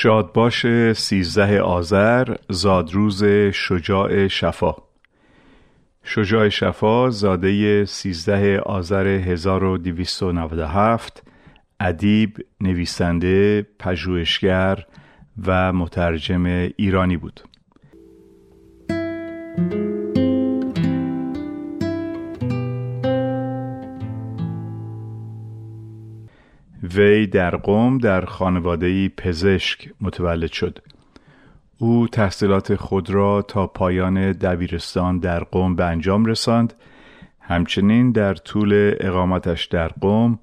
شادباش سیزده آذر زادروز شجاع شفا شجاع شفا زاده سیزده آذر 1297 ادیب، نویسنده، پژوهشگر و مترجم ایرانی بود. وی در قوم در خانواده پزشک متولد شد. او تحصیلات خود را تا پایان دبیرستان در قوم به انجام رساند. همچنین در طول اقامتش در قوم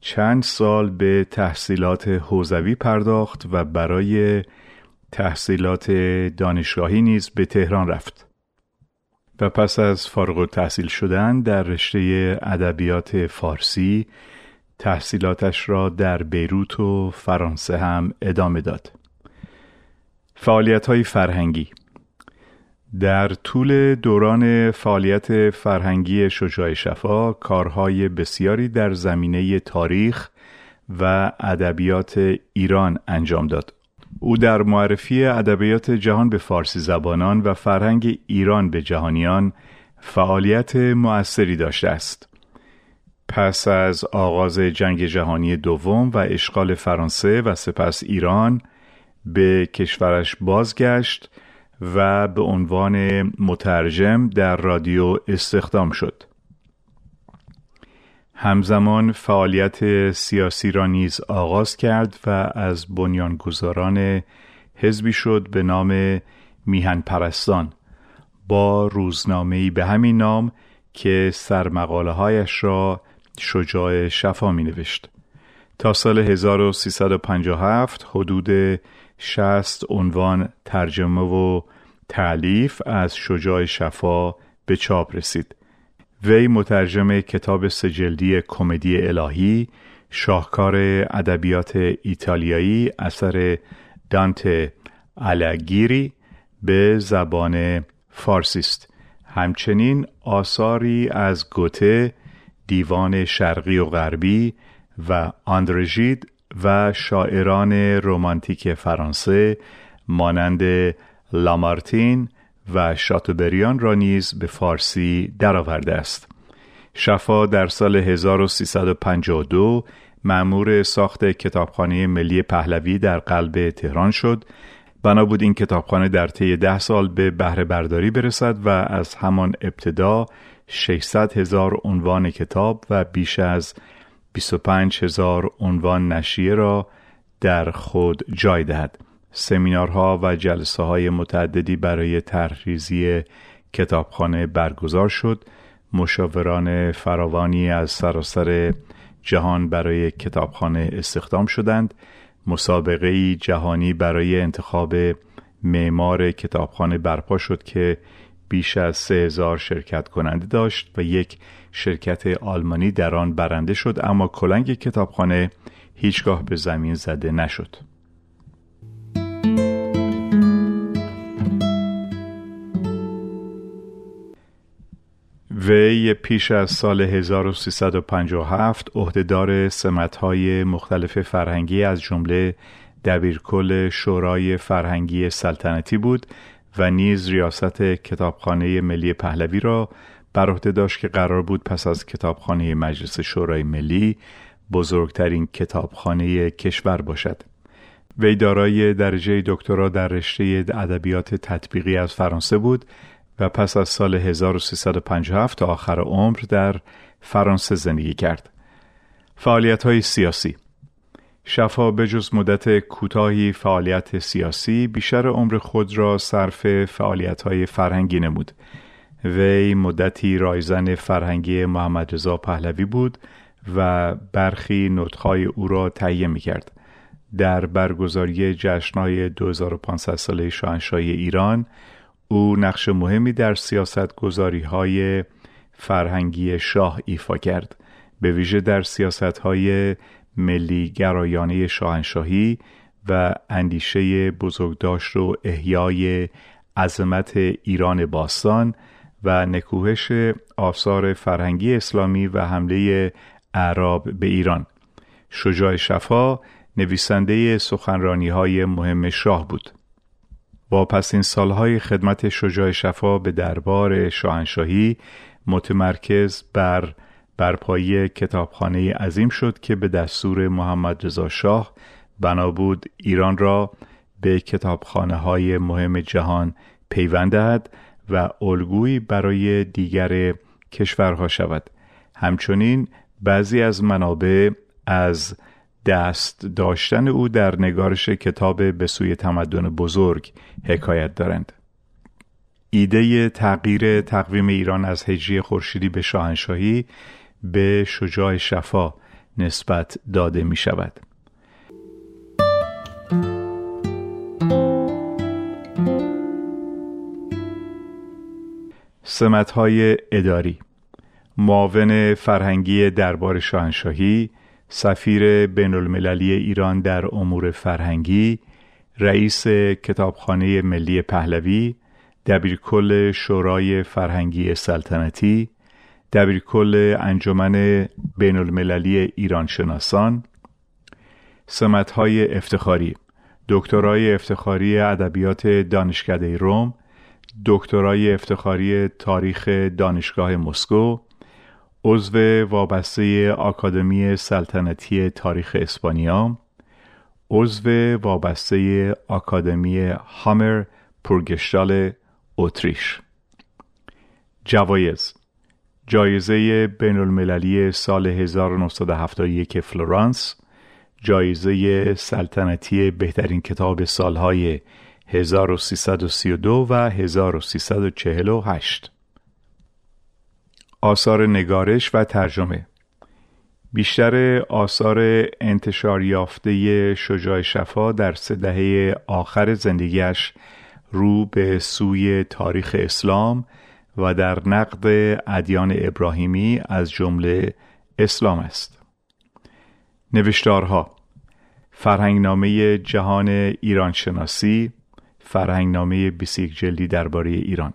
چند سال به تحصیلات حوزوی پرداخت و برای تحصیلات دانشگاهی نیز به تهران رفت. و پس از فارغ تحصیل شدن در رشته ادبیات فارسی تحصیلاتش را در بیروت و فرانسه هم ادامه داد. فعالیت های فرهنگی در طول دوران فعالیت فرهنگی شجاع شفا کارهای بسیاری در زمینه تاریخ و ادبیات ایران انجام داد. او در معرفی ادبیات جهان به فارسی زبانان و فرهنگ ایران به جهانیان فعالیت مؤثری داشته است. پس از آغاز جنگ جهانی دوم و اشغال فرانسه و سپس ایران به کشورش بازگشت و به عنوان مترجم در رادیو استخدام شد. همزمان فعالیت سیاسی را نیز آغاز کرد و از بنیانگذاران حزبی شد به نام میهن پرستان با روزنامه‌ای به همین نام که سرمقاله هایش را شجاع شفا می نوشت. تا سال 1357 حدود 60 عنوان ترجمه و تعلیف از شجاع شفا به چاپ رسید. وی مترجم کتاب سجلدی کمدی الهی شاهکار ادبیات ایتالیایی اثر دانت الگیری به زبان فارسی است. همچنین آثاری از گوته دیوان شرقی و غربی و آندرژید و شاعران رومانتیک فرانسه مانند لامارتین و شاتوبریان را نیز به فارسی درآورده است. شفا در سال 1352 معمور ساخت کتابخانه ملی پهلوی در قلب تهران شد بنا بود این کتابخانه در طی ده سال به بهره برداری برسد و از همان ابتدا 600 هزار عنوان کتاب و بیش از 25 هزار عنوان نشریه را در خود جای دهد. سمینارها و جلسه های متعددی برای تحریزی کتابخانه برگزار شد. مشاوران فراوانی از سراسر جهان برای کتابخانه استخدام شدند. مسابقه جهانی برای انتخاب معمار کتابخانه برپا شد که بیش از سه هزار شرکت کننده داشت و یک شرکت آلمانی در آن برنده شد اما کلنگ کتابخانه هیچگاه به زمین زده نشد. وی پیش از سال 1357 عهدهدار سمت‌های مختلف فرهنگی از جمله دبیرکل شورای فرهنگی سلطنتی بود و نیز ریاست کتابخانه ملی پهلوی را بر عهده داشت که قرار بود پس از کتابخانه مجلس شورای ملی بزرگترین کتابخانه کشور باشد. وی دارای درجه دکترا در رشته ادبیات تطبیقی از فرانسه بود و پس از سال 1357 تا آخر عمر در فرانسه زندگی کرد. فعالیت های سیاسی شفا به جز مدت کوتاهی فعالیت سیاسی بیشتر عمر خود را صرف فعالیت های فرهنگی نمود. وی مدتی رایزن فرهنگی محمد رضا پهلوی بود و برخی نطخهای او را تهیه می کرد. در برگزاری جشنهای 2500 ساله شاهنشاهی ایران او نقش مهمی در سیاست گذاری های فرهنگی شاه ایفا کرد به ویژه در سیاست های ملی گرایانه شاهنشاهی و اندیشه بزرگداشت و احیای عظمت ایران باستان و نکوهش آثار فرهنگی اسلامی و حمله اعراب به ایران. شجاع شفا نویسنده سخنرانی های مهم شاه بود. با پسین سالهای خدمت شجاع شفا به دربار شاهنشاهی متمرکز بر برپایی کتابخانه عظیم شد که به دستور محمد رضا شاه بنا بود. ایران را به کتابخانه های مهم جهان پیوند دهد و الگویی برای دیگر کشورها شود. همچنین بعضی از منابع از دست داشتن او در نگارش کتاب به سوی تمدن بزرگ حکایت دارند. ایده تغییر تقویم ایران از هجری خورشیدی به شاهنشاهی به شجاع شفا نسبت داده می شود. های اداری معاون فرهنگی دربار شاهنشاهی سفیر بین المللی ایران در امور فرهنگی رئیس کتابخانه ملی پهلوی دبیرکل شورای فرهنگی سلطنتی دبیرکل انجمن بین المللی ایران شناسان. های افتخاری. دکترای افتخاری ادبیات دانشکده روم. دکترای افتخاری تاریخ دانشگاه مسکو. عضو وابسته آکادمی سلطنتی تاریخ اسپانیا. عضو وابسته آکادمی هامر پرگشتال اتریش. جوایز. جایزه بین المللی سال 1971 فلورانس جایزه سلطنتی بهترین کتاب سالهای 1332 و 1348 آثار نگارش و ترجمه. بیشتر آثار انتشار یافته شجاع شفا در سه دهه آخر زندگیش رو به سوی تاریخ اسلام و در نقد ادیان ابراهیمی از جمله اسلام است. نوشتارها فرهنگنامه جهان ایران شناسی فرهنگنامه 21 جلدی درباره ایران.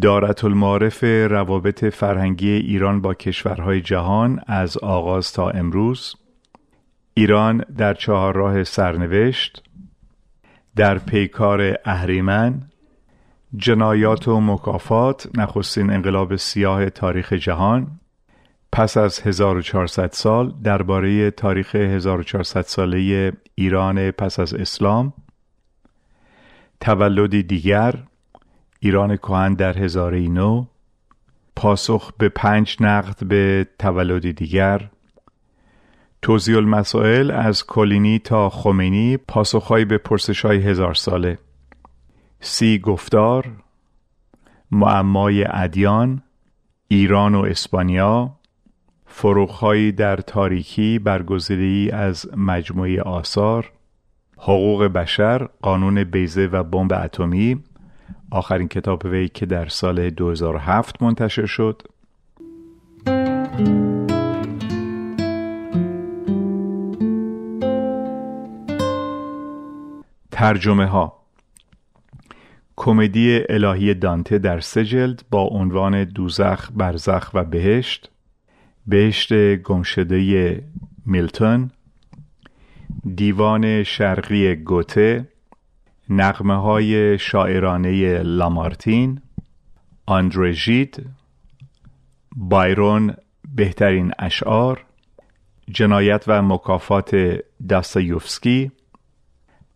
دارت المعارف روابط فرهنگی ایران با کشورهای جهان از آغاز تا امروز. ایران در چهار راه سرنوشت. در پیکار اهریمن. جنایات و مکافات نخستین انقلاب سیاه تاریخ جهان. پس از 1400 سال درباره تاریخ 1400 ساله ایران پس از اسلام. تولدی دیگر ایران کهن در هزاره نو پاسخ به پنج نقد به تولدی دیگر. توضیح المسائل از کلینی تا خمینی پاسخهایی به پرسش های هزار ساله. سی گفتار معمای ادیان ایران و اسپانیا فروغهایی در تاریکی برگزیدگی از مجموعه آثار حقوق بشر قانون بیزه و بمب اتمی آخرین کتاب وی که در سال 2007 منتشر شد. ترجمه ها کمدی الهی دانته در سه جلد با عنوان دوزخ برزخ و بهشت. بهشت گمشده میلتون. دیوان شرقی گوته. نقمه های شاعرانه لامارتین. آندرژید بایرون بهترین اشعار. جنایت و مکافات داستایوفسکی.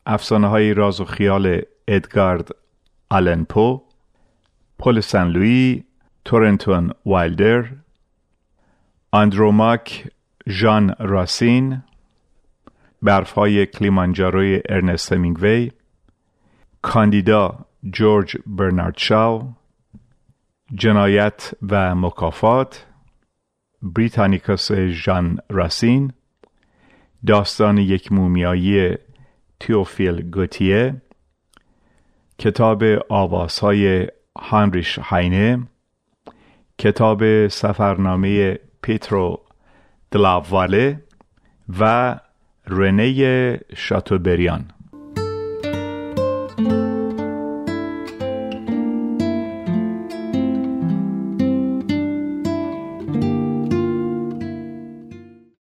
افسانه های راز و خیال ادگارد آلن پو پل سن لویی تورنتون وایلدر آندروماک ژان راسین برفهای کلیمانجاروی ارنست همینگوی کاندیدا جورج برنارد شاو جنایت و مکافات بریتانیکوس ژان راسین داستان یک مومیایی تیوفیل گوتیه کتاب آوازهای هانریش هاینه کتاب سفرنامه پیترو دلاواله و رنه شاتوبریان.